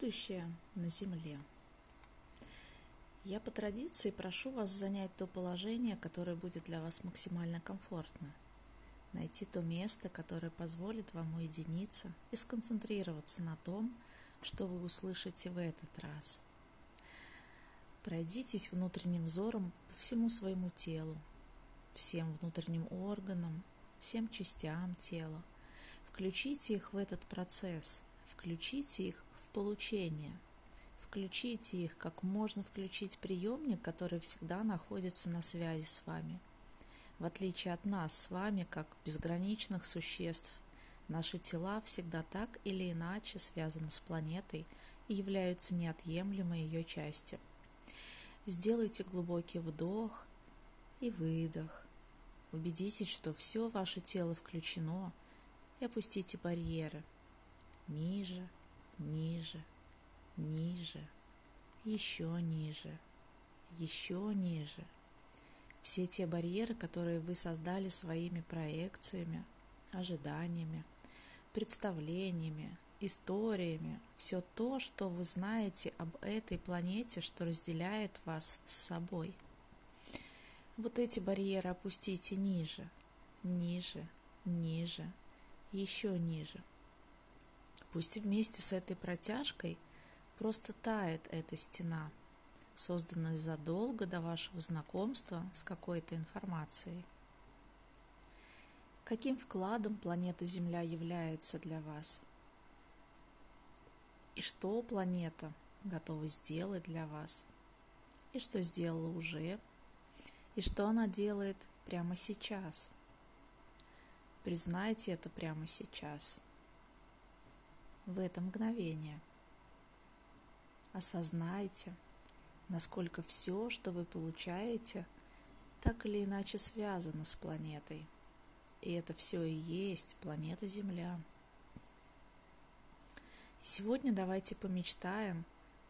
Будущее на Земле. Я по традиции прошу вас занять то положение, которое будет для вас максимально комфортно. Найти то место, которое позволит вам уединиться и сконцентрироваться на том, что вы услышите в этот раз. Пройдитесь внутренним взором по всему своему телу, всем внутренним органам, всем частям тела. Включите их в этот процесс – Включите их в получение. Включите их, как можно включить приемник, который всегда находится на связи с вами. В отличие от нас с вами, как безграничных существ, наши тела всегда так или иначе связаны с планетой и являются неотъемлемой ее частью. Сделайте глубокий вдох и выдох. Убедитесь, что все ваше тело включено, и опустите барьеры – ниже, ниже, ниже, еще ниже, еще ниже. Все те барьеры, которые вы создали своими проекциями, ожиданиями, представлениями, историями, все то, что вы знаете об этой планете, что разделяет вас с собой. Вот эти барьеры опустите ниже, ниже, ниже, еще ниже. Пусть вместе с этой протяжкой просто тает эта стена, созданная задолго до вашего знакомства с какой-то информацией. Каким вкладом планета Земля является для вас? И что планета готова сделать для вас? И что сделала уже? И что она делает прямо сейчас? Признайте это прямо сейчас – в это мгновение. Осознайте, насколько все, что вы получаете, так или иначе связано с планетой. И это все и есть планета Земля. И сегодня давайте помечтаем,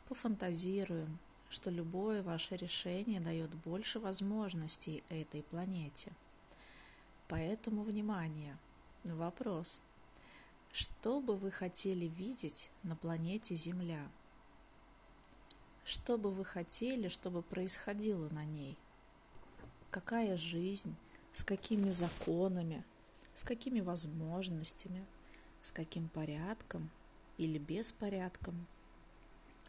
пофантазируем, что любое ваше решение дает больше возможностей этой планете. Поэтому внимание! Вопрос – что бы вы хотели видеть на планете Земля? Что бы вы хотели, чтобы происходило на ней? Какая жизнь, с какими законами, с какими возможностями, с каким порядком или беспорядком?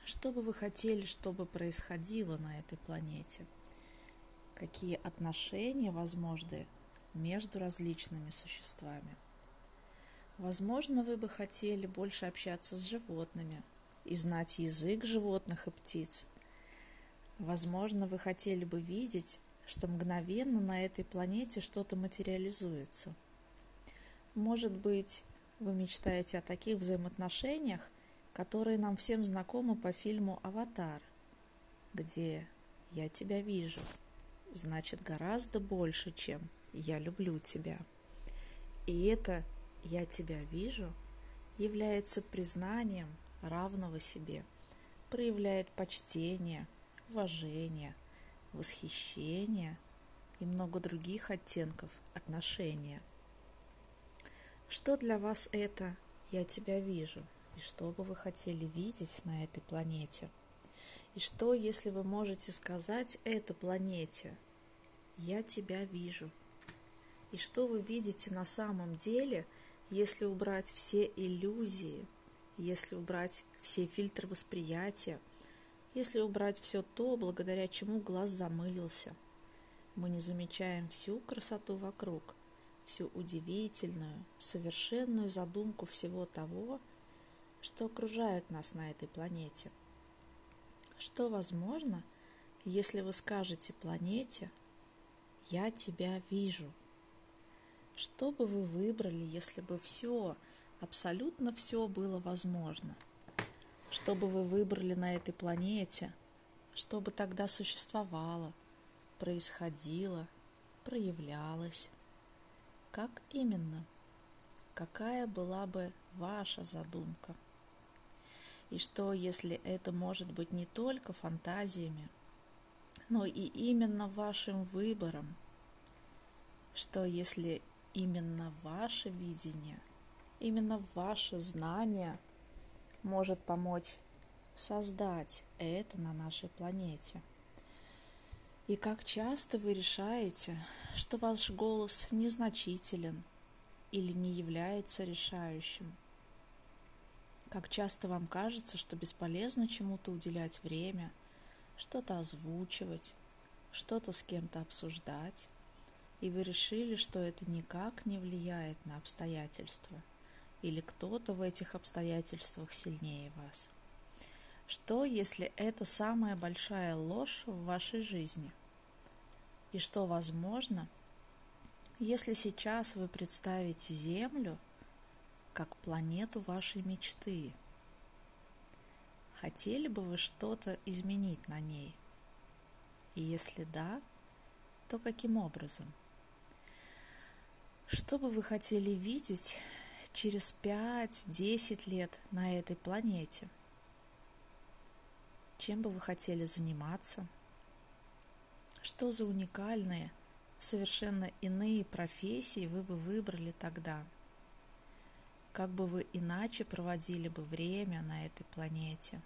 Что бы вы хотели, чтобы происходило на этой планете? Какие отношения возможны между различными существами? Возможно, вы бы хотели больше общаться с животными и знать язык животных и птиц. Возможно, вы хотели бы видеть, что мгновенно на этой планете что-то материализуется. Может быть, вы мечтаете о таких взаимоотношениях, которые нам всем знакомы по фильму «Аватар», где «я тебя вижу» значит гораздо больше, чем «я люблю тебя». И это «я тебя вижу» является признанием равного себе, проявляет почтение, уважение, восхищение и много других оттенков отношения. Что для вас это «я тебя вижу» и что бы вы хотели видеть на этой планете? И что, если вы можете сказать этой планете «я тебя вижу»? И что вы видите на самом деле – если убрать все иллюзии, если убрать все фильтры восприятия, если убрать все то, благодаря чему глаз замылился, мы не замечаем всю красоту вокруг, всю удивительную, совершенную задумку всего того, что окружает нас на этой планете. Что возможно, если вы скажете планете «Я тебя вижу», что бы вы выбрали, если бы все, абсолютно все было возможно? Что бы вы выбрали на этой планете? Что бы тогда существовало, происходило, проявлялось? Как именно? Какая была бы ваша задумка? И что, если это может быть не только фантазиями, но и именно вашим выбором? Что, если именно ваше видение, именно ваше знание может помочь создать это на нашей планете. И как часто вы решаете, что ваш голос незначителен или не является решающим. Как часто вам кажется, что бесполезно чему-то уделять время, что-то озвучивать, что-то с кем-то обсуждать, и вы решили, что это никак не влияет на обстоятельства, или кто-то в этих обстоятельствах сильнее вас. Что, если это самая большая ложь в вашей жизни? И что возможно, если сейчас вы представите Землю как планету вашей мечты? Хотели бы вы что-то изменить на ней? И если да, то каким образом? Что бы вы хотели видеть через 5-10 лет на этой планете – чем бы вы хотели заниматься? Что за уникальные, совершенно иные профессии вы бы выбрали тогда? Как бы вы иначе проводили бы время на этой планете?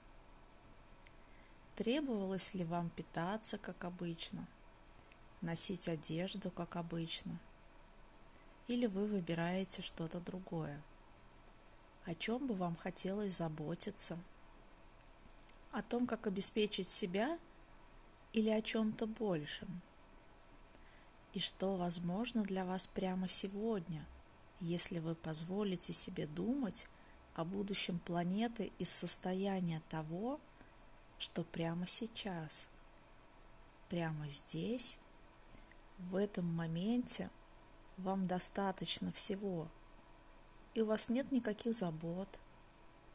Требовалось ли вам питаться, как обычно? Носить одежду, как обычно? Или вы выбираете что-то другое? О чем бы вам хотелось заботиться – о том, как обеспечить себя или о чем-то большем? И что возможно для вас прямо сегодня, если вы позволите себе думать о будущем планеты из состояния того, что прямо сейчас, прямо здесь, в этом моменте вам достаточно всего, и у вас нет никаких забот –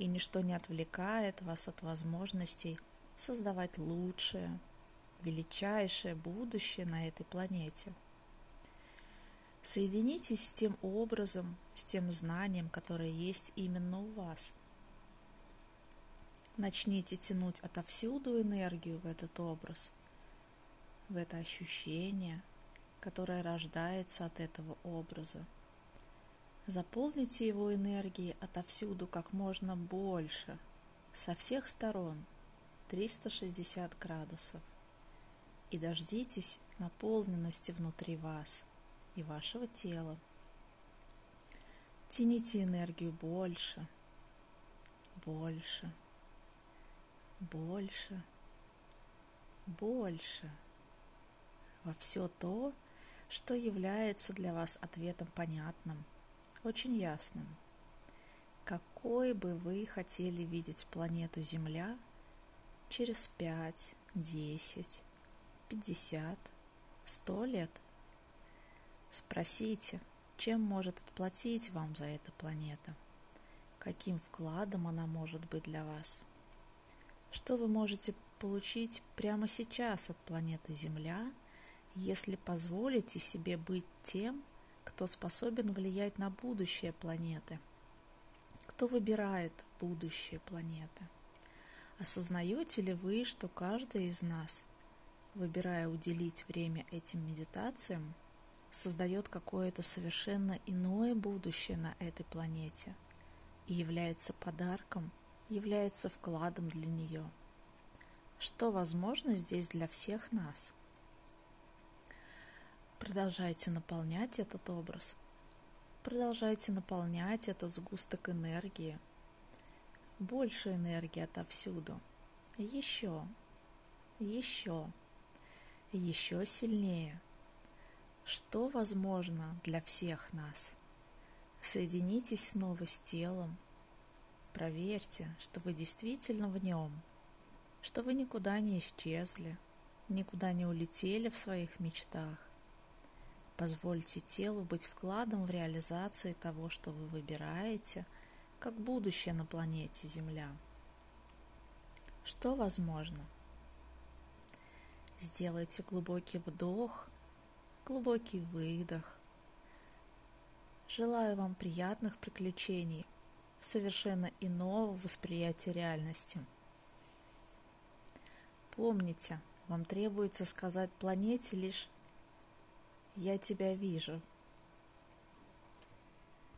и ничто не отвлекает вас от возможностей создавать лучшее, величайшее будущее на этой планете. Соединитесь с тем образом, с тем знанием, которое есть именно у вас. Начните тянуть отовсюду энергию в этот образ, в это ощущение, которое рождается от этого образа. Заполните его энергией отовсюду как можно больше, со всех сторон, 360 градусов. И дождитесь наполненности внутри вас и вашего тела. Тяните энергию больше, больше, больше, больше во все то, что является для вас ответом понятным – очень ясным. Какой бы вы хотели видеть планету Земля через 5, 10, 50, 100 лет? Спросите, чем может отплатить вам за это планета? Каким вкладом она может быть для вас? Что вы можете получить прямо сейчас от планеты Земля, если позволите себе быть тем, кто способен влиять на будущее планеты, кто выбирает будущее планеты. Осознаете ли вы, что каждый из нас, выбирая уделить время этим медитациям, создает какое-то совершенно иное будущее на этой планете и является подарком, является вкладом для нее? Что возможно здесь для всех нас – Продолжайте наполнять этот образ. Продолжайте наполнять этот сгусток энергии. Больше энергии отовсюду. Еще, еще, еще сильнее. Что возможно для всех нас? Соединитесь снова с телом. Проверьте, что вы действительно в нем, что вы никуда не исчезли, никуда не улетели в своих мечтах Позвольте телу быть вкладом в реализации того, что вы выбираете, как будущее на планете Земля. Что возможно? Сделайте глубокий вдох, глубокий выдох. Желаю вам приятных приключений, совершенно иного восприятия реальности. Помните, вам требуется сказать планете лишь я тебя вижу.